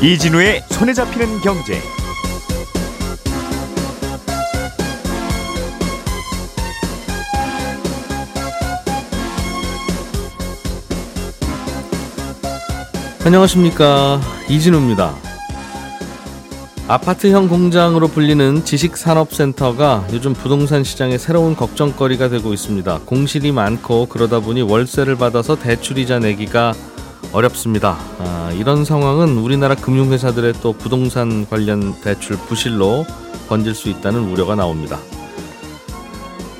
이진우의 손에 잡히는 경제. 안녕하십니까 이진우입니다. 아파트형 공장으로 불리는 지식산업센터가 요즘 부동산 시장의 새로운 걱정거리가 되고 있습니다. 공실이 많고 그러다 보니 월세를 받아서 대출이자 내기가 어렵습니다. 아, 이런 상황은 우리나라 금융회사들의 또 부동산 관련 대출 부실로 번질 수 있다는 우려가 나옵니다.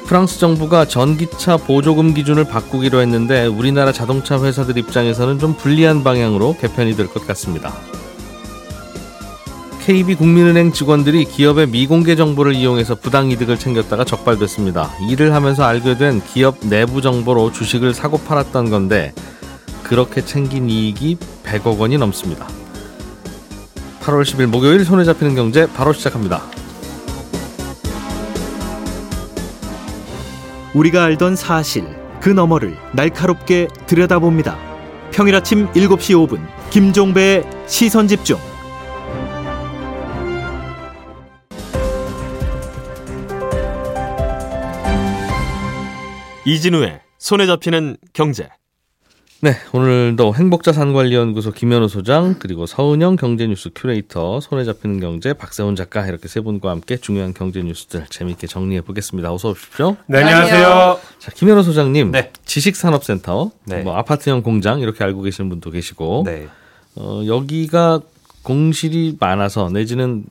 프랑스 정부가 전기차 보조금 기준을 바꾸기로 했는데 우리나라 자동차 회사들 입장에서는 좀 불리한 방향으로 개편이 될 것 같습니다. KB 국민은행 직원들이 기업의 미공개 정보를 이용해서 부당 이득을 챙겼다가 적발됐습니다. 일을 하면서 알게 된 기업 내부 정보로 주식을 사고 팔았던 건데 그렇게 챙긴 이익이 100억 원이 넘습니다. 8월 10일 목요일 손에 잡히는 경제 바로 시작합니다. 우리가 알던 사실 그 너머를 날카롭게 들여다봅니다. 평일 아침 7시 5분 김종배의 시선 집중. 이진우의 손에 잡히는 경제. 네, 오늘도 행복자산관리연구소 김현우 소장 그리고 서은영 경제뉴스 큐레이터 손에 잡히는 경제 박세훈 작가 이렇게 세 분과 함께 중요한 경제 뉴스들 재미있게 정리해 보겠습니다. 어서 오십시오. 네, 안녕하세요. 자, 김현우 소장님, 네. 지식산업센터, 네. 뭐 아파트형 공장 이렇게 알고 계시는 분도 계시고, 네. 어, 여기가 공실이 많아서 내지는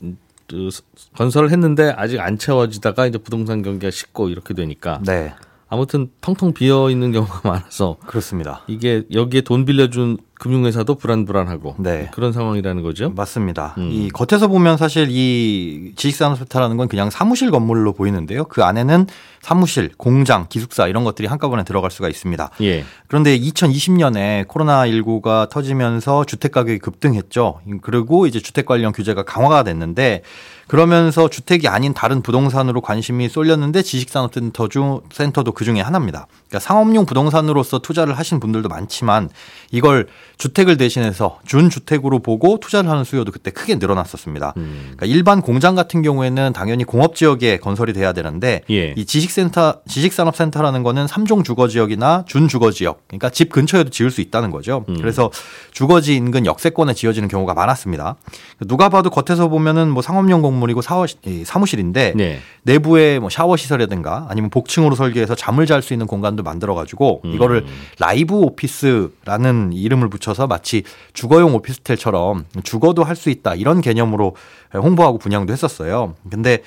그 건설을 했는데 아직 안 채워지다가 이제 부동산 경기가 식고 이렇게 되니까 네. 아무튼 텅텅 비어 있는 경우가 많아서 그렇습니다. 이게 여기에 돈 빌려준 금융회사도 불안불안하고 네. 그런 상황이라는 거죠. 맞습니다. 음. 이 겉에서 보면 사실 이 지식산업센터라는 건 그냥 사무실 건물로 보이는데요. 그 안에는 사무실, 공장, 기숙사 이런 것들이 한꺼번에 들어갈 수가 있습니다. 예. 그런데 2020년에 코로나19가 터지면서 주택 가격이 급등했죠. 그리고 이제 주택 관련 규제가 강화가 됐는데 그러면서 주택이 아닌 다른 부동산으로 관심이 쏠렸는데 지식산업센터 중 센터도 그 중에 하나입니다. 그러니까 상업용 부동산으로서 투자를 하신 분들도 많지만 이걸 주택을 대신해서 준주택으로 보고 투자를 하는 수요도 그때 크게 늘어났었습니다. 음. 그러니까 일반 공장 같은 경우에는 당연히 공업 지역에 건설이 돼야 되는데 예. 이 지식센터 지식산업센터라는 거는 삼종 주거 지역이나 준주거 지역 그러니까 집 근처에도 지을 수 있다는 거죠. 음. 그래서 주거지 인근 역세권에 지어지는 경우가 많았습니다. 누가 봐도 겉에서 보면은 뭐 상업용 건물이고 사무실인데 네. 내부에 뭐 샤워 시설이라든가 아니면 복층으로 설계해서 잠을 잘 수 있는 공간 도 만들어 가지고 음. 이거를 라이브 오피스라는 이름을 붙여서 마치 주거용 오피스텔처럼 주거도 할 수 있다 이런 개념으로 홍보하고 분양도 했었어요. 근데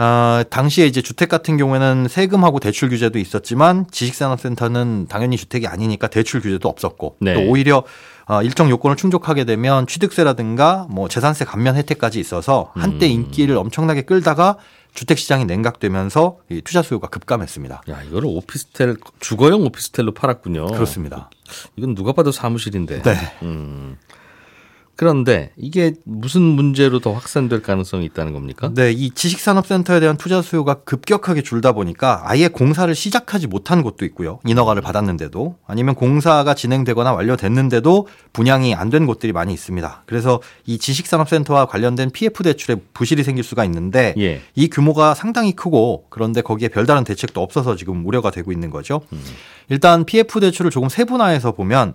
아, 당시에 이제 주택 같은 경우에는 세금하고 대출 규제도 있었지만 지식산업센터는 당연히 주택이 아니니까 대출 규제도 없었고 네. 또 오히려 어, 일정 요건을 충족하게 되면 취득세라든가 뭐 재산세 감면 혜택까지 있어서 한때 음. 인기를 엄청나게 끌다가 주택 시장이 냉각되면서 이 투자 수요가 급감했습니다. 야, 이거를 오피스텔 주거용 오피스텔로 팔았군요. 그렇습니다. 이건 누가 봐도 사무실인데. 네. 음. 그런데 이게 무슨 문제로 더 확산될 가능성이 있다는 겁니까? 네, 이 지식산업센터에 대한 투자 수요가 급격하게 줄다 보니까 아예 공사를 시작하지 못한 곳도 있고요. 인허가를 받았는데도 아니면 공사가 진행되거나 완료됐는데도 분양이 안 된 곳들이 많이 있습니다. 그래서 이 지식산업센터와 관련된 PF 대출에 부실이 생길 수가 있는데 예. 이 규모가 상당히 크고 그런데 거기에 별다른 대책도 없어서 지금 우려가 되고 있는 거죠. 일단 PF 대출을 조금 세분화해서 보면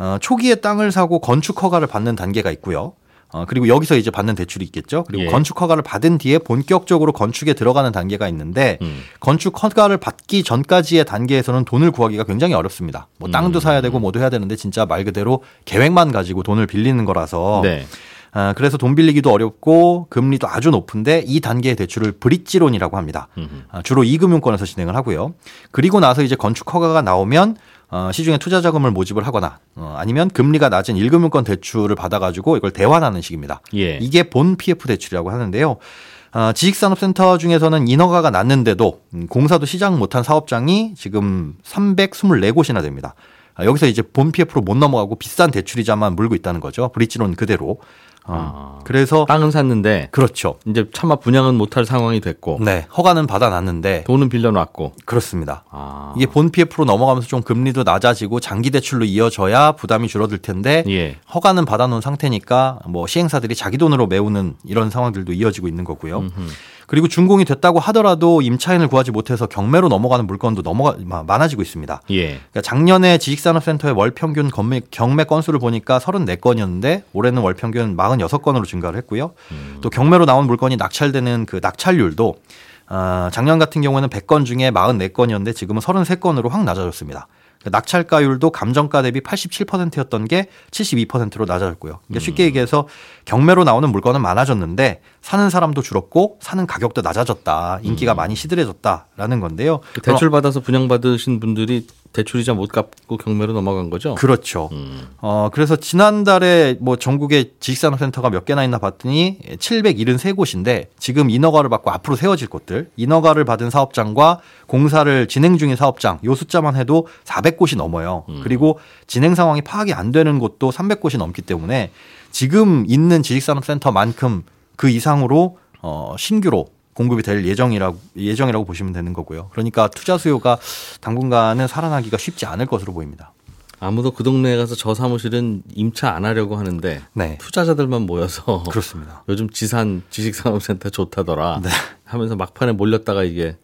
어, 초기에 땅을 사고 건축 허가를 받는 단계가 있고요. 어, 그리고 여기서 이제 받는 대출이 있겠죠. 그리고 예. 건축 허가를 받은 뒤에 본격적으로 건축에 들어가는 단계가 있는데 음. 건축 허가를 받기 전까지의 단계에서는 돈을 구하기가 굉장히 어렵습니다. 뭐 땅도 음. 사야 되고 뭐도 해야 되는데 진짜 말 그대로 계획만 가지고 돈을 빌리는 거라서 네. 아, 그래서 돈 빌리기도 어렵고 금리도 아주 높은데 이 단계의 대출을 브릿지론이라고 합니다. 음. 아, 주로 이금융권에서 진행을 하고요. 그리고 나서 이제 건축 허가가 나오면 어, 시중에 투자 자금을 모집을 하거나 어, 아니면 금리가 낮은 1금융권 대출을 받아가지고 이걸 대환하는 식입니다. 예. 이게 본 PF 대출이라고 하는데요. 어, 지식산업센터 중에서는 인허가가 났는데도 음, 공사도 시작 못한 사업장이 지금 324곳이나 됩니다. 아, 여기서 이제 본 PF로 못 넘어가고 비싼 대출이자만 물고 있다는 거죠. 브릿지론 그대로. 어. 그래서 땅은 샀는데 그렇죠. 이제 차마 분양은 못할 상황이 됐고 네, 허가는 받아놨는데 돈은 빌려놨고 그렇습니다. 아. 이게 본 PF로 넘어가면서 좀 금리도 낮아지고 장기 대출로 이어져야 부담이 줄어들 텐데 예. 허가는 받아놓은 상태니까 뭐 시행사들이 자기 돈으로 메우는 이런 상황들도 이어지고 있는 거고요. 음흠. 그리고 준공이 됐다고 하더라도 임차인을 구하지 못해서 경매로 넘어가는 물건도 넘어가 마- 많아지고 있습니다. 예. 그러니까 작년에 지식산업센터의 월 평균 경매, 경매 건수를 보니까 34건이었는데 올해는 월 평균 46건으로 증가를 했고요. 또 경매로 나온 물건이 낙찰되는 그 낙찰률도 어, 작년 같은 경우에는 100건 중에 44건이었는데 지금은 33건으로 확 낮아졌습니다. 그러니까 낙찰가율도 감정가 대비 87%였던 게 72%로 낮아졌고요. 그러니까 쉽게 얘기해서 경매로 나오는 물건은 많아졌는데 사는 사람도 줄었고 사는 가격도 낮아졌다. 인기가 많이 시들해졌다라는 건데요. 그 대출 받아서 분양 받으신 분들이 대출이자 못 갚고 경매로 넘어간 거죠? 그렇죠. 음. 어, 그래서 지난달에 뭐 전국에 지식산업센터가 몇 개나 있나 봤더니 773곳인데 지금 인허가를 받고 앞으로 세워질 곳들, 인허가를 받은 사업장과 공사를 진행 중인 사업장, 요 숫자만 해도 400곳이 넘어요. 그리고 진행 상황이 파악이 안 되는 곳도 300곳이 넘기 때문에 지금 있는 지식산업센터만큼 그 이상으로 어, 신규로 공급이 될 예정이라고 예정이라고 보시면 되는 거고요. 그러니까 투자 수요가 당분간은 살아나기가 쉽지 않을 것으로 보입니다. 아무도 그 동네에 가서 저 사무실은 임차 안 하려고 하는데 네. 투자자들만 모여서 그렇습니다. 요즘 지산 지식산업센터 좋다더라 네. 하면서 막판에 몰렸다가 이게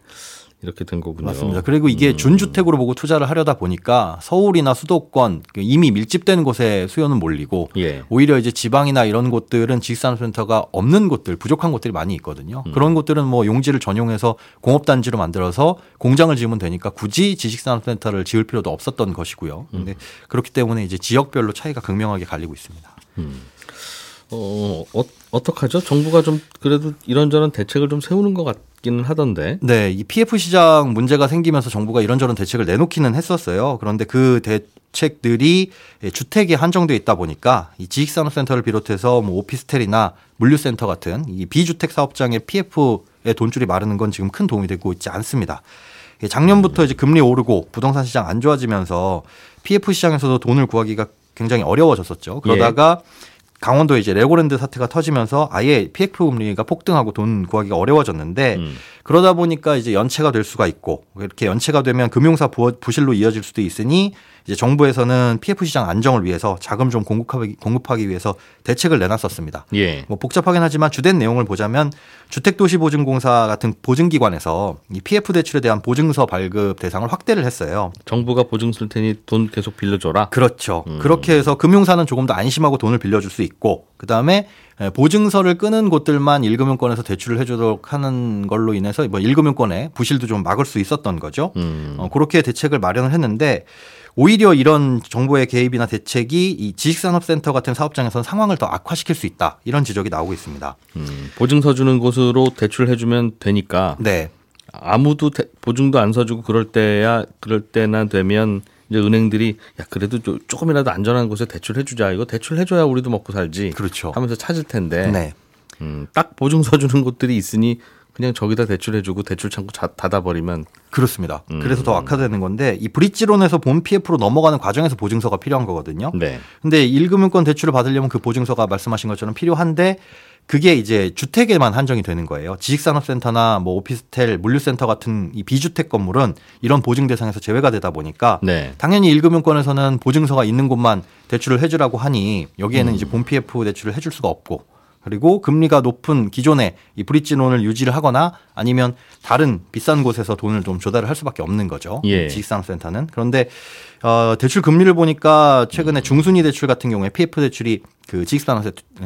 이렇게 된 거군요. 맞습니다. 그리고 이게 준주택으로 보고 투자를 하려다 보니까 서울이나 수도권 그 이미 밀집된 곳에 수요는 몰리고 예. 오히려 이제 지방이나 이런 곳들은 지식산업센터가 없는 곳들, 부족한 곳들이 많이 있거든요. 그런 곳들은 뭐 용지를 전용해서 공업단지로 만들어서 공장을 지으면 되니까 굳이 지식산업센터를 지을 필요도 없었던 것이고요. 근데 그렇기 때문에 이제 지역별로 차이가 극명하게 갈리고 있습니다. 어, 어 어떡하죠? 정부가 좀 그래도 이런저런 대책을 좀 세우는 것 같기는 하던데. 네, 이 PF 시장 문제가 생기면서 정부가 이런저런 대책을 내놓기는 했었어요. 그런데 그 대책들이 주택에 한정돼 있다 보니까 이 지식산업센터를 비롯해서 뭐 오피스텔이나 물류센터 같은 이 비주택 사업장의 PF의 돈줄이 마르는 건 지금 큰 도움이 되고 있지 않습니다. 예, 작년부터 이제 금리 오르고 부동산 시장 안 좋아지면서 PF 시장에서도 돈을 구하기가 굉장히 어려워졌었죠. 그러다가 강원도에 이제 레고랜드 사태가 터지면서 아예 PF 금리가 폭등하고 돈 구하기가 어려워졌는데 음. 그러다 보니까 이제 연체가 될 수가 있고 이렇게 연체가 되면 금융사 부- 부실로 이어질 수도 있으니 이제 정부에서는 PF 시장 안정을 위해서 자금 좀 공급하기, 공급하기 위해서 대책을 내놨었습니다. 예. 뭐 복잡하긴 하지만 주된 내용을 보자면 주택도시보증공사 같은 보증기관에서 이 PF 대출에 대한 보증서 발급 대상을 확대를 했어요. 정부가 보증 쓸 테니 돈 계속 빌려줘라. 그렇죠. 음. 그렇게 해서 금융사는 조금 더 안심하고 돈을 빌려줄 수 있고 그 다음에 보증서를 끄는 곳들만 1금융권에서 대출을 해주도록 하는 걸로 인해서 뭐 1금융권의 부실도 좀 막을 수 있었던 거죠. 음. 어, 그렇게 대책을 마련을 했는데 오히려 이런 정부의 개입이나 대책이 이 지식산업센터 같은 사업장에서는 상황을 더 악화시킬 수 있다. 이런 지적이 나오고 있습니다. 음, 보증서 주는 곳으로 대출해주면 되니까 네, 아무도 대- 보증도 안 서주고 그럴 때야 그럴 때나 되면 이제 은행들이 야 그래도 조- 조금이라도 안전한 곳에 대출해주자. 이거 대출해줘야 우리도 먹고 살지. 그렇죠. 하면서 찾을 텐데. 네, 음, 딱 보증서 주는 곳들이 있으니 그냥 저기다 대출해주고 대출 창구 자- 닫아버리면 그렇습니다. 음. 그래서 더 악화되는 건데 이 브릿지론에서 본 PF로 넘어가는 과정에서 보증서가 필요한 거거든요. 네. 근데 1금융권 대출을 받으려면 그 보증서가 말씀하신 것처럼 필요한데 그게 이제 주택에만 한정이 되는 거예요. 지식산업센터나 뭐 오피스텔, 물류센터 같은 이 비주택 건물은 이런 보증 대상에서 제외가 되다 보니까 네. 당연히 1금융권에서는 보증서가 있는 곳만 대출을 해주라고 하니 여기에는 음. 이제 본 PF 대출을 해줄 수가 없고 그리고 금리가 높은 기존의 이 브릿지론을 유지를 하거나 아니면 다른 비싼 곳에서 돈을 좀 조달을 할 수밖에 없는 거죠. 예. 지식산업센터는 그런데 어, 대출 금리를 보니까 최근에 중순위 대출 같은 경우에 PF 대출이 그 지식산업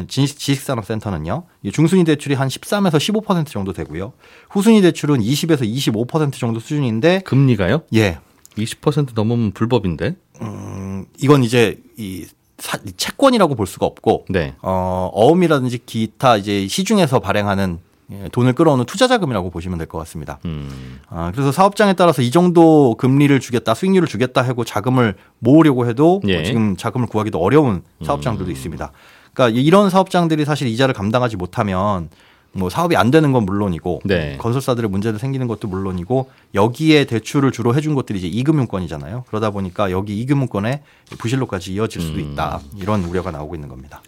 지식산업센터는요 이 중순위 대출이 한 13에서 15% 정도 되고요 후순위 대출은 20에서 25% 정도 수준인데 금리가요? 예 20% 넘으면 불법인데. 음, 이건 이제 이 사- 이 채권이라고 볼 수가 없고 네. 어, 어음이라든지 기타 이제 시중에서 발행하는 예, 돈을 끌어오는 투자 자금이라고 보시면 될 것 같습니다. 음. 아, 그래서 사업장에 따라서 이 정도 금리를 주겠다, 수익률을 주겠다 하고 자금을 모으려고 해도 뭐 예. 지금 자금을 구하기도 어려운 사업장들도 있습니다. 그러니까 이런 사업장들이 사실 이자를 감당하지 못하면 뭐 사업이 안 되는 건 물론이고 네. 건설사들의 문제도 생기는 것도 물론이고 여기에 대출을 주로 해준 것들이 이제 이금융권이잖아요. 그러다 보니까 여기 이금융권의 부실로까지 이어질 수도 있다 이런 우려가 나오고 있는 겁니다.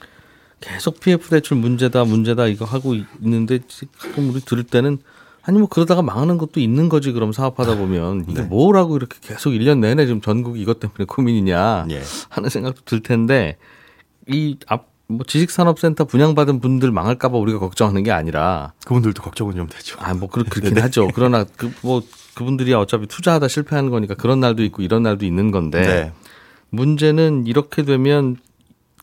계속 PF 대출 문제다 문제다 이거 하고 있는데 가끔 우리 들을 때는 아니 뭐 그러다가 망하는 것도 있는 거지 그럼 사업하다 보면 이게 네. 뭐라고 이렇게 계속 1년 내내 지금 전국이 이것 때문에 고민이냐 예. 하는 생각도 들 텐데 이 앞 뭐 지식산업센터 분양받은 분들 망할까봐 우리가 걱정하는 게 아니라 그분들도 걱정은 좀 되죠. 아 뭐 그렇긴 하죠. 그러나 그 뭐 그분들이 어차피 투자하다 실패하는 거니까 그런 날도 있고 이런 날도 있는 건데 네. 문제는 이렇게 되면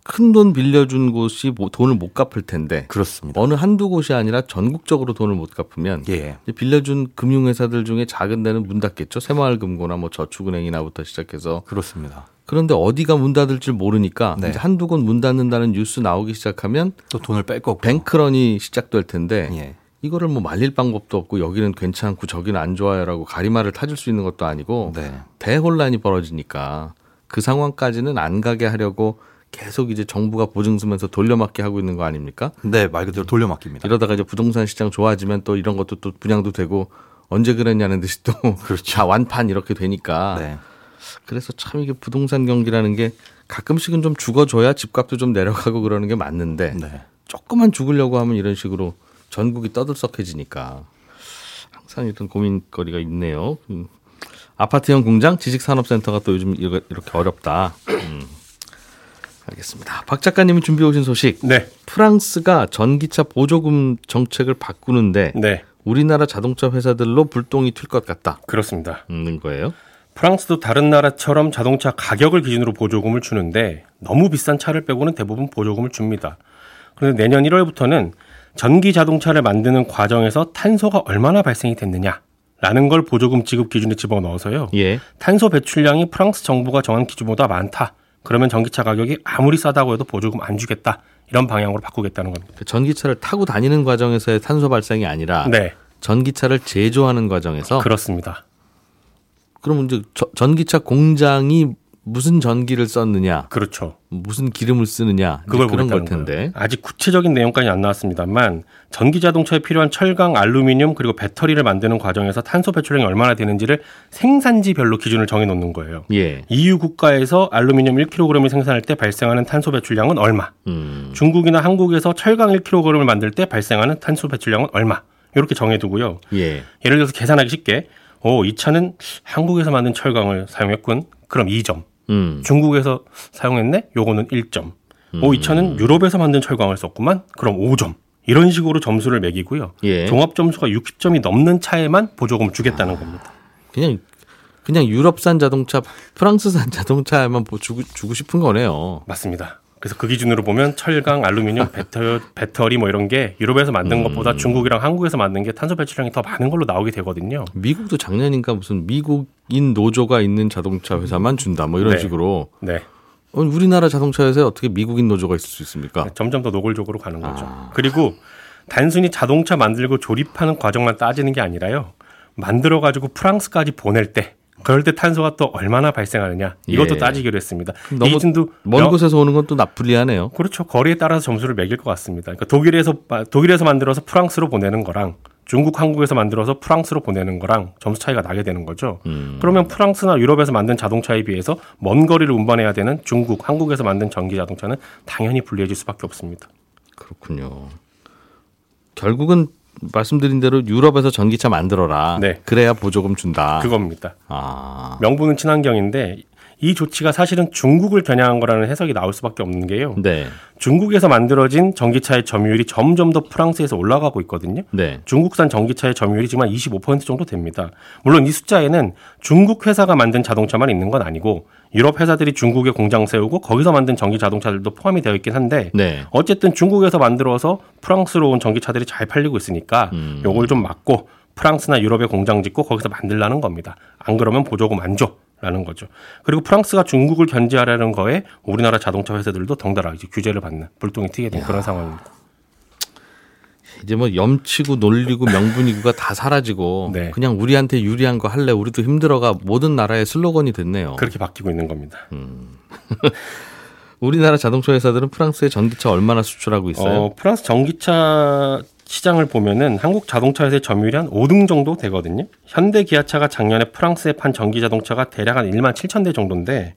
큰 돈 빌려준 곳이 뭐 돈을 못 갚을 텐데 그렇습니다. 어느 한두 곳이 아니라 전국적으로 돈을 못 갚으면 예. 빌려준 금융회사들 중에 작은 데는 문 닫겠죠. 새마을금고나 뭐 저축은행이나부터 시작해서 그렇습니다. 그런데 어디가 문 닫을지 모르니까 네. 이제 한두 곳 문 닫는다는 뉴스 나오기 시작하면 또 돈을 뺄 거고. 뱅크런이 시작될 텐데 예. 이거를 뭐 말릴 방법도 없고 여기는 괜찮고 저기는 안 좋아요라고 가리마를 타줄 수 있는 것도 아니고 네. 대혼란이 벌어지니까 그 상황까지는 안 가게 하려고 계속 이제 정부가 보증서면서 돌려막기 하고 있는 거 아닙니까? 네, 말 그대로 돌려막깁니다. 이러다가 이제 부동산 시장 좋아지면 또 이런 것도 또 분양도 되고 언제 그랬냐는 듯이 또자 완판 이렇게 되니까 네. 그래서 참 이게 부동산 경기라는 게 가끔씩은 좀 죽어줘야 집값도 좀 내려가고 그러는 게 맞는데 네. 조금만 죽으려고 하면 이런 식으로 전국이 떠들썩해지니까 항상 이런 고민거리가 있네요. 음. 아파트형 공장 지식산업센터가 또 요즘 이렇게 어렵다. 음. 알겠습니다. 박 작가님이 준비해 오신 소식. 네, 프랑스가 전기차 보조금 정책을 바꾸는데 네, 우리나라 자동차 회사들로 불똥이 튈 것 같다. 그렇습니다. 는 거예요. 프랑스도 다른 나라처럼 자동차 가격을 기준으로 보조금을 주는데 너무 비싼 차를 빼고는 대부분 보조금을 줍니다. 그런데 내년 1월부터는 전기 자동차를 만드는 과정에서 탄소가 얼마나 발생이 됐느냐 라는 걸 보조금 지급 기준에 집어넣어서요. 예. 탄소 배출량이 프랑스 정부가 정한 기준보다 많다. 그러면 전기차 가격이 아무리 싸다고 해도 보조금 안 주겠다. 이런 방향으로 바꾸겠다는 겁니다. 그 전기차를 타고 다니는 과정에서의 탄소 발생이 아니라 네, 전기차를 제조하는 과정에서 그렇습니다. 그럼 이제 저- 전기차 공장이 무슨 전기를 썼느냐, 그렇죠. 무슨 기름을 쓰느냐 그걸 그런 걸 텐데. 거예요. 아직 구체적인 내용까지 안 나왔습니다만 전기 자동차에 필요한 철강, 알루미늄 그리고 배터리를 만드는 과정에서 탄소 배출량이 얼마나 되는지를 생산지별로 기준을 정해 놓는 거예요. 예. EU 국가에서 알루미늄 1kg을 생산할 때 발생하는 탄소 배출량은 얼마? 음. 중국이나 한국에서 철강 1kg을 만들 때 발생하는 탄소 배출량은 얼마? 이렇게 정해두고요. 예. 예를 들어서 계산하기 쉽게, 오, 이 차는 한국에서 만든 철강을 사용했군. 그럼 2점. 음. 중국에서 사용했네? 요거는 1점. 오, 이 차는 유럽에서 만든 철강을 썼구만? 그럼 5점. 이런 식으로 점수를 매기고요. 예. 종합 점수가 60점이 넘는 차에만 보조금을 주겠다는 겁니다. 그냥 그냥 유럽산 자동차, 프랑스산 자동차에만 보- 주고, 주고 싶은 거네요. 맞습니다. 그래서 그 기준으로 보면 철강, 알루미늄, 배터, 배터리 뭐 이런 게 유럽에서 만든 것보다 중국이랑 한국에서 만든 게 탄소 배출량이 더 많은 걸로 나오게 되거든요. 미국도 작년인가 무슨 미국인 노조가 있는 자동차 회사만 준다 뭐 이런 네. 식으로 네. 어, 우리나라 자동차 회사에 어떻게 미국인 노조가 있을 수 있습니까? 점점 더 노골적으로 가는 거죠. 아. 그리고 단순히 자동차 만들고 조립하는 과정만 따지는 게 아니라요. 만들어 가지고 프랑스까지 보낼 때 그럴 때 탄소가 또 얼마나 발생하느냐 이것도 예. 따지기로 했습니다. 너무 먼 명- 곳에서 오는 건 또 나불리하네요. 그렇죠. 거리에 따라서 점수를 매길 것 같습니다. 그러니까 독일에서 독일에서 만들어서 프랑스로 보내는 거랑 중국, 한국에서 만들어서 프랑스로 보내는 거랑 점수 차이가 나게 되는 거죠. 음. 그러면 프랑스나 유럽에서 만든 자동차에 비해서 먼 거리를 운반해야 되는 중국, 한국에서 만든 전기 자동차는 당연히 불리해질 수밖에 없습니다. 그렇군요. 결국은 말씀드린 대로 유럽에서 전기차 만들어라. 네. 그래야 보조금 준다. 그겁니다. 아. 명분은 친환경인데 이 조치가 사실은 중국을 겨냥한 거라는 해석이 나올 수밖에 없는 게요. 네. 중국에서 만들어진 전기차의 점유율이 점점 더 프랑스에서 올라가고 있거든요. 네. 중국산 전기차의 점유율이 지금 한 25% 정도 됩니다. 물론 이 숫자에는 중국 회사가 만든 자동차만 있는 건 아니고 유럽 회사들이 중국에 공장 세우고 거기서 만든 전기 자동차들도 포함이 되어 있긴 한데 네. 어쨌든 중국에서 만들어서 프랑스로 온 전기차들이 잘 팔리고 있으니까 음. 요걸 좀 막고 프랑스나 유럽에 공장 짓고 거기서 만들라는 겁니다. 안 그러면 보조금 안 줘 라는 거죠. 그리고 프랑스가 중국을 견제하려는 거에 우리나라 자동차 회사들도 덩달아 이제 규제를 받는 불똥이 튀게 된 그런 상황입니다. 이제 뭐 염치고 놀리고 명분이고가 다 사라지고 네. 그냥 우리한테 유리한 거 할래 우리도 힘들어가 모든 나라의 슬로건이 됐네요. 그렇게 바뀌고 있는 겁니다. 우리나라 자동차 회사들은 프랑스에 전기차 얼마나 수출하고 있어요? 어, 프랑스 전기차 시장을 보면은 한국 자동차 회사의 점유율이 한 5등 정도 되거든요. 현대 기아차가 작년에 프랑스에 판 전기 자동차가 대략 한 1만 7천 대 정도인데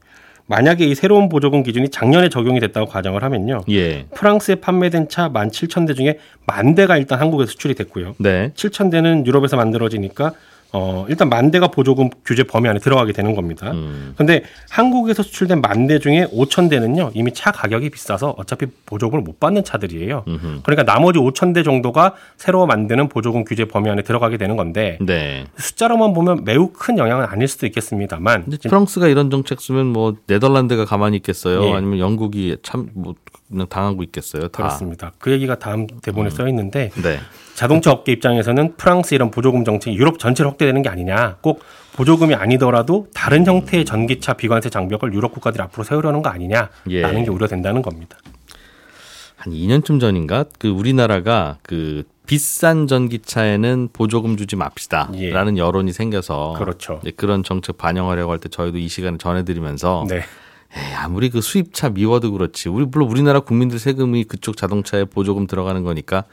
만약에 이 새로운 보조금 기준이 작년에 적용이 됐다고 가정을 하면요. 예. 프랑스에 판매된 차 17,000대 중에 만 대가 일단 한국에 수출이 됐고요. 네. 7,000대는 유럽에서 만들어지니까 어, 일단 만 대가 보조금 규제 범위 안에 들어가게 되는 겁니다. 음. 근데 한국에서 수출된 만 대 중에 5천 대는요 이미 차 가격이 비싸서 어차피 보조금을 못 받는 차들이에요. 음흠. 그러니까 나머지 5천 대 정도가 새로 만드는 보조금 규제 범위 안에 들어가게 되는 건데 네. 숫자로만 보면 매우 큰 영향은 아닐 수도 있겠습니다만 프랑스가 이런 정책 쓰면 뭐 네덜란드가 가만히 있겠어요? 예. 아니면 영국이 참뭐 그냥 당하고 있겠어요? 다. 그렇습니다. 그 얘기가 다음 대본에 써 있는데 네. 자동차 업계 입장에서는 프랑스 이런 보조금 정책이 유럽 전체로 확대되는 게 아니냐. 꼭 보조금이 아니더라도 다른 형태의 전기차 비관세 장벽을 유럽 국가들이 앞으로 세우려는 거 아니냐라는 예. 게 우려된다는 겁니다. 한 2년쯤 전인가 그 우리나라가 그 비싼 전기차에는 보조금 주지 맙시다라는 여론이 생겨서 그렇죠. 그런 정책 반영하려고 할 때 저희도 이 시간에 전해드리면서 네. 에이, 아무리 그 수입차 미워도 그렇지 우리 물론 우리나라 국민들 세금이 그쪽 자동차에 보조금 들어가는 거니까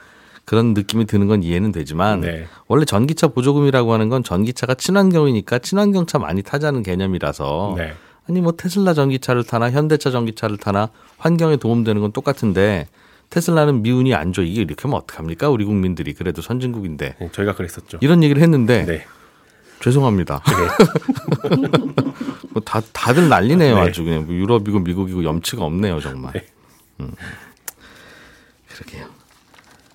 그런 느낌이 드는 건 이해는 되지만 네. 원래 전기차 보조금이라고 하는 건 전기차가 친환경이니까 친환경차 많이 타자는 개념이라서 네. 아니 뭐 테슬라 전기차를 타나 현대차 전기차를 타나 환경에 도움되는 건 똑같은데 테슬라는 미운이 안 좋아 이게 이렇게 하면 어떡합니까 우리 국민들이 그래도 선진국인데 네, 저희가 그랬었죠. 이런 얘기를 했는데 네. 죄송합니다. 뭐 다 다들 난리네요 네. 아주 그냥 뭐 유럽이고 미국이고 염치가 없네요 정말. 네. 음. 그러게요.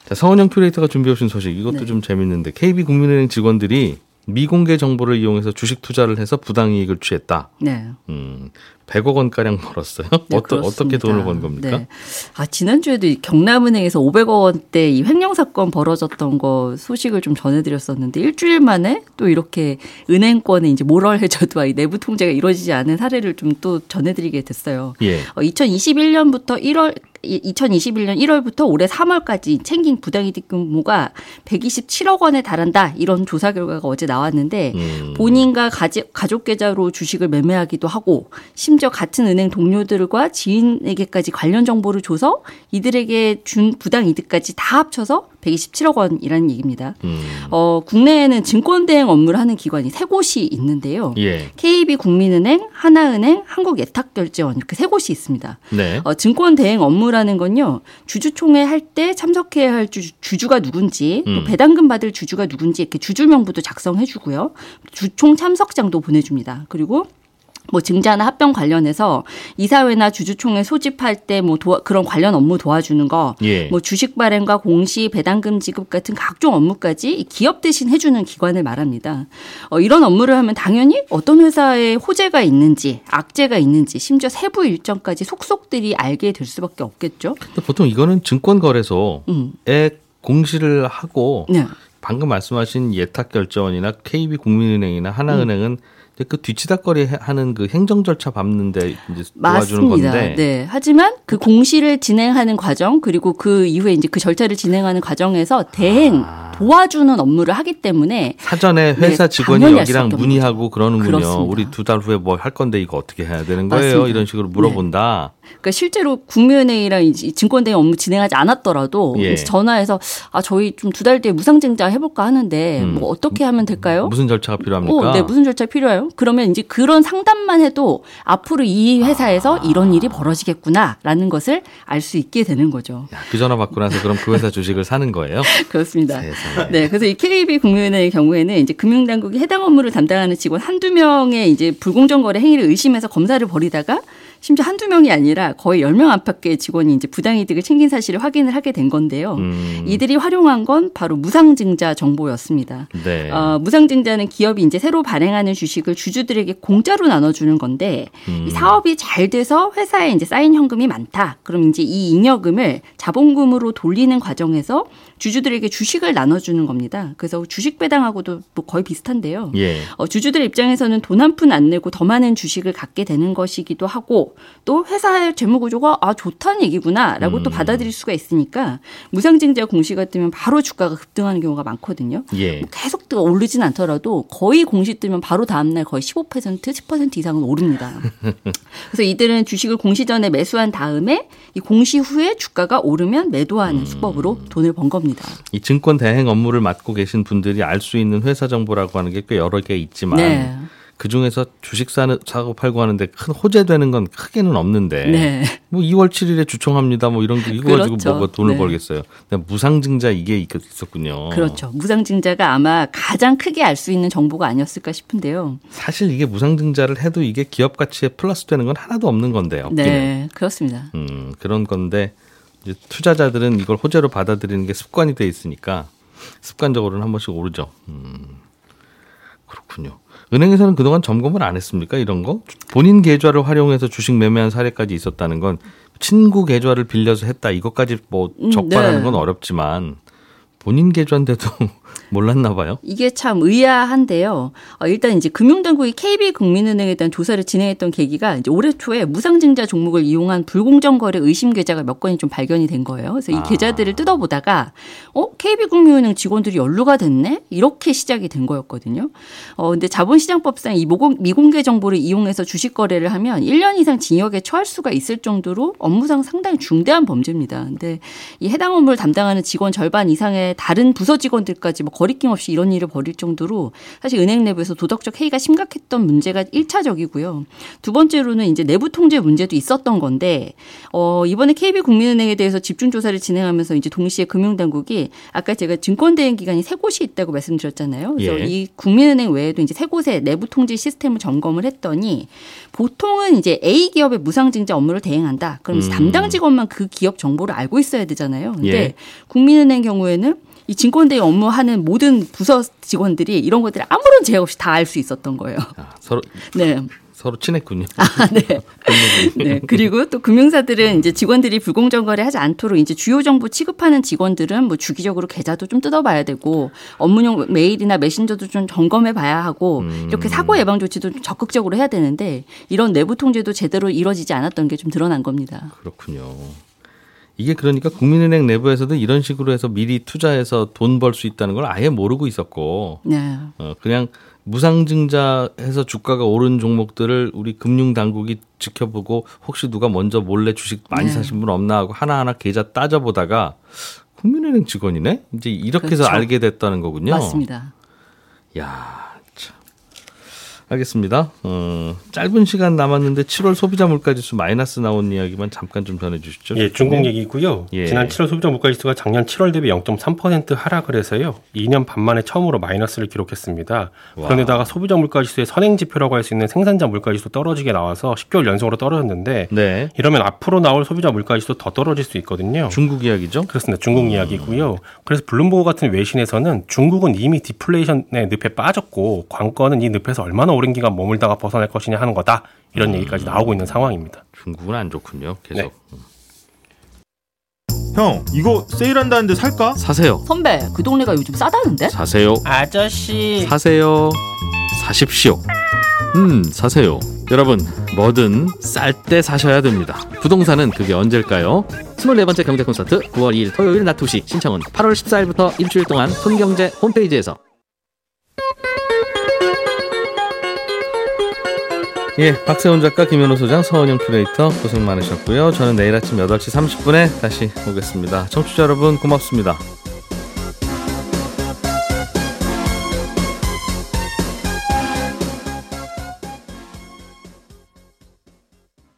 자 성원영 큐레이터가 준비해 오신 소식 이것도 네. 좀 재밌는데 KB 국민은행 직원들이 미공개 정보를 이용해서 주식 투자를 해서 부당 이익을 취했다. 네. 음, 100억 원 가량 벌었어요. 네, 어떠, 어떻게. 돈을 번 겁니까? 네. 아, 지난주에도 이 경남은행에서 500억 원대 이 횡령 사건 벌어졌던 거 소식을 좀 전해드렸었는데 일주일 만에 또 이렇게 은행권에 이제 모럴 해저드와 이 내부 통제가 이루어지지 않은 사례를 좀 또 전해드리게 됐어요. 예. 어, 2021년부터 1월 2021년 1월부터 올해 3월까지 챙긴 부당이득 규모가 127억 원에 달한다. 이런 조사 결과가 어제 나왔는데 음. 본인과 가지, 가족 계좌로 주식을 매매하기도 하고 심지어 같은 은행 동료들과 지인에게까지 관련 정보를 줘서 이들에게 준 부당 이득까지 다 합쳐서 127억 원이라는 얘기입니다. 음. 어, 국내에는 증권 대행 업무를 하는 기관이 세 곳이 있는데요. 예. KB 국민은행, 하나은행, 한국예탁결제원 이렇게 세 곳이 있습니다. 네. 어, 증권 대행 업무라는 건요 주주총회 할 때 참석해야 할 주, 주주가 누군지 음. 또 배당금 받을 주주가 누군지 이렇게 주주명부도 작성해 주고요 주총 참석장도 보내 줍니다. 그리고 뭐 증자나 합병 관련해서 이사회나 주주총회 소집할 때 뭐 그런 관련 업무 도와주는 거, 예. 뭐 주식 발행과 공시, 배당금 지급 같은 각종 업무까지 이 기업 대신 해주는 기관을 말합니다. 어, 이런 업무를 하면 당연히 어떤 회사에 호재가 있는지, 악재가 있는지, 심지어 세부 일정까지 속속들이 알게 될 수밖에 없겠죠. 근데 보통 이거는 증권거래소에 음, 공시를 하고 네. 방금 말씀하신 예탁 결제원이나 KB 국민은행이나 하나은행은 이제 그 뒤치다거리 해- 하는 그 행정 절차 밟는데 이제 도와주는 맞습니다. 건데 네. 하지만 그 공시를 진행하는 과정 그리고 그 이후에 이제 그 절차를 진행하는 과정에서 대행 아. 도와주는 업무를 하기 때문에 사전에 회사 네, 직원이 여기랑 문의하고 그러는군요. 그렇습니다. 우리 두 달 후에 뭐 할 건데 이거 어떻게 해야 되는 거예요? 맞습니다. 이런 식으로 물어본다. 그러니까 실제로 이 증권대행 업무 진행하지 않았더라도 예. 이제 전화해서 아 저희 좀 두 달 뒤에 무상증자 해볼까 하는데 음. 뭐 어떻게 하면 될까요? 무슨 절차가 필요합니까? 어, 네, 무슨 절차 필요해요? 그러면 이제 그런 상담만 해도 앞으로 이 회사에서 이런 일이 벌어지겠구나라는 것을 알 수 있게 되는 거죠. 야, 그 전화 받고 나서 그럼 그 회사 주식을 사는 거예요? 그렇습니다. 세상에. 네, 그래서 이 KB 국민은행의 경우에는 이제 금융당국이 해당 업무를 담당하는 직원 한두 명의 이제 불공정 거래 행위를 의심해서 검사를 벌이다가 심지어 한두 명이 아니라 거의 10명 안팎의 직원이 이제 부당이득을 챙긴 사실을 확인을 하게 된 건데요. 음, 이들이 활용한 건 바로 무상증자 정보였습니다. 네. 어, 무상증자는 기업이 이제 새로 발행하는 주식을 주주들에게 공짜로 나눠주는 건데 음. 이 사업이 잘 돼서 회사에 이제 쌓인 현금이 많다. 그럼 이제 이 잉여금을 자본금으로 돌리는 과정에서 주주들에게 주식을 나눠주는 겁니다. 그래서 주식 배당하고도 뭐 거의 비슷한데요. 예. 어, 주주들 입장에서는 돈 한 푼 안 내고 더 많은 주식을 갖게 되는 것이기도 하고 또 회사의 재무 구조가 아 좋다는 얘기구나라고 또 음. 받아들일 수가 있으니까 무상증자 공시가 뜨면 바로 주가가 급등하는 경우가 많거든요. 예. 뭐 계속 뜨 오르진 않더라도 거의 공시 뜨면 바로 다음 날 거의 15% 10% 이상은 오릅니다. 그래서 이들은 주식을 공시 전에 매수한 다음에 이 공시 후에 주가가 오르면 매도하는 음. 수법으로 돈을 번 겁니다. 이 증권 대행 업무를 맡고 계신 분들이 알 수 있는 회사 정보라고 하는 게 꽤 여러 개 있지만 네. 그 중에서 주식 사는, 사고 팔고 하는데 큰 호재되는 건 크게는 없는데 네. 뭐 2월 7일에 주총합니다. 뭐 이런 게 이거 그렇죠. 가지고 뭐가 돈을 네. 벌겠어요. 그냥 무상증자 이게 있- 있었군요. 그렇죠. 무상증자가 아마 가장 크게 알 수 있는 정보가 아니었을까 싶은데요. 사실 이게 무상증자를 해도 이게 기업 가치에 플러스 되는 건 하나도 없는 건데요. 네, 그렇습니다. 음, 그런 건데 이제 투자자들은 이걸 호재로 받아들이는 게 습관이 돼 있으니까 습관적으로는 한 번씩 오르죠. 음, 그렇군요. 은행에서는 그동안 점검을 안 했습니까? 이런 거? 본인 계좌를 활용해서 주식 매매한 사례까지 있었다는 건 친구 계좌를 빌려서 했다. 이것까지 뭐 음, 적발하는 네. 건 어렵지만 본인 계좌인데도 몰랐나 봐요. 이게 참 의아한데요. 어, 일단 이제 금융당국이 KB국민은행에 대한 조사를 진행했던 계기가 이제 올해 초에 무상증자 종목을 이용한 불공정 거래 의심 계좌가 몇 건이 좀 발견이 된 거예요. 그래서 이 아. 계좌들을 뜯어보다가 어 KB국민은행 직원들이 연루가 됐네 이렇게 시작이 된 거였거든요. 어 근데 자본시장법상 이 모공- 미공개 정보를 이용해서 주식 거래를 하면 1년 이상 징역에 처할 수가 있을 정도로 업무상 상당히 중대한 범죄입니다. 근데 이 해당 업무를 담당하는 직원 절반 이상의 다른 부서 직원들까지 뭐 거리낌 없이 이런 일을 벌일 정도로 사실 은행 내부에서 도덕적 해이가 심각했던 문제가 1차적이고요. 두 번째로는 이제 내부 통제 문제도 있었던 건데 어 이번에 KB 국민은행에 대해서 집중 조사를 진행하면서 이제 동시에 금융당국이 아까 제가 증권 대행 기관이 세 곳이 있다고 말씀드렸잖아요. 그래서 예. 이 국민은행 외에도 이제 세 곳의 내부 통제 시스템을 점검을 했더니 보통은 이제 A 기업의 무상증자 업무를 대행한다. 그럼 음. 담당 직원만 그 기업 정보를 알고 있어야 되잖아요. 근데 예. 국민은행 경우에는 이 증권대행 업무하는 모든 부서 직원들이 이런 것들을 아무런 제약 없이 다 알 수 있었던 거예요. 아, 서로 네. 서로 친했군요. 네. 네. 그리고 또 금융사들은 이제 직원들이 불공정 거래하지 않도록 이제 주요 정보 취급하는 직원들은 뭐 주기적으로 계좌도 좀 뜯어봐야 되고 업무용 메일이나 메신저도 좀 점검해 봐야 하고 음. 이렇게 사고 예방 조치도 좀 적극적으로 해야 되는데 이런 내부 통제도 제대로 이루어지지 않았던 게 좀 드러난 겁니다. 그렇군요. 이게 그러니까 국민은행 내부에서도 이런 식으로 해서 미리 투자해서 돈 벌 수 있다는 걸 아예 모르고 있었고, 네. 어, 그냥 무상증자해서 주가가 오른 종목들을 우리 금융당국이 지켜보고 혹시 누가 먼저 몰래 주식 많이 네. 사신 분 없나 하고 하나하나 계좌 따져보다가 국민은행 직원이네? 이제 이렇게 해서 그렇죠. 알게 됐다는 거군요. 맞습니다. 야, 참. 알겠습니다. 어, 짧은 시간 남았는데 7월 소비자 물가지수 마이너스 나온 이야기만 잠깐 좀 전해주시죠. 예, 중국 얘기고요. 예. 지난 7월 소비자 물가지수가 작년 7월 대비 0.3% 하락을 해서요. 2년 반 만에 처음으로 마이너스를 기록했습니다. 그런데다가 소비자 물가지수의 선행 지표라고 할 수 있는 생산자 물가지수 떨어지게 나와서 10개월 연속으로 떨어졌는데 네. 이러면 앞으로 나올 소비자 물가지수 더 떨어질 수 있거든요. 중국 이야기죠? 그렇습니다. 중국 이야기고요. 그래서 블룸버그 같은 외신에서는 중국은 이미 디플레이션의 늪에 빠졌고 관건은 이 늪에서 얼마나 오랜 기간 머물다가 벗어날 것이냐 하는 거다. 이런 얘기까지 나오고 있는 상황입니다. 중국은 안 좋군요. 계속. 네. 형, 이거 세일한다는데 살까? 사세요. 선배, 그 동네가 요즘 싸다는데? 사세요. 아저씨. 사세요. 사십시오. 음, 사세요. 여러분, 뭐든 쌀 때 사셔야 됩니다. 부동산은 그게 언제일까요? 24번째 경제 콘서트 9월 2일 토요일 낮 2시 신청은 8월 14일부터 일주일 동안 손경제 홈페이지에서 예, 박세훈 작가, 김현우 소장, 서원영 큐레이터 고생 많으셨고요. 저는 내일 아침 8시 30분에 다시 오겠습니다. 청취자 여러분 고맙습니다.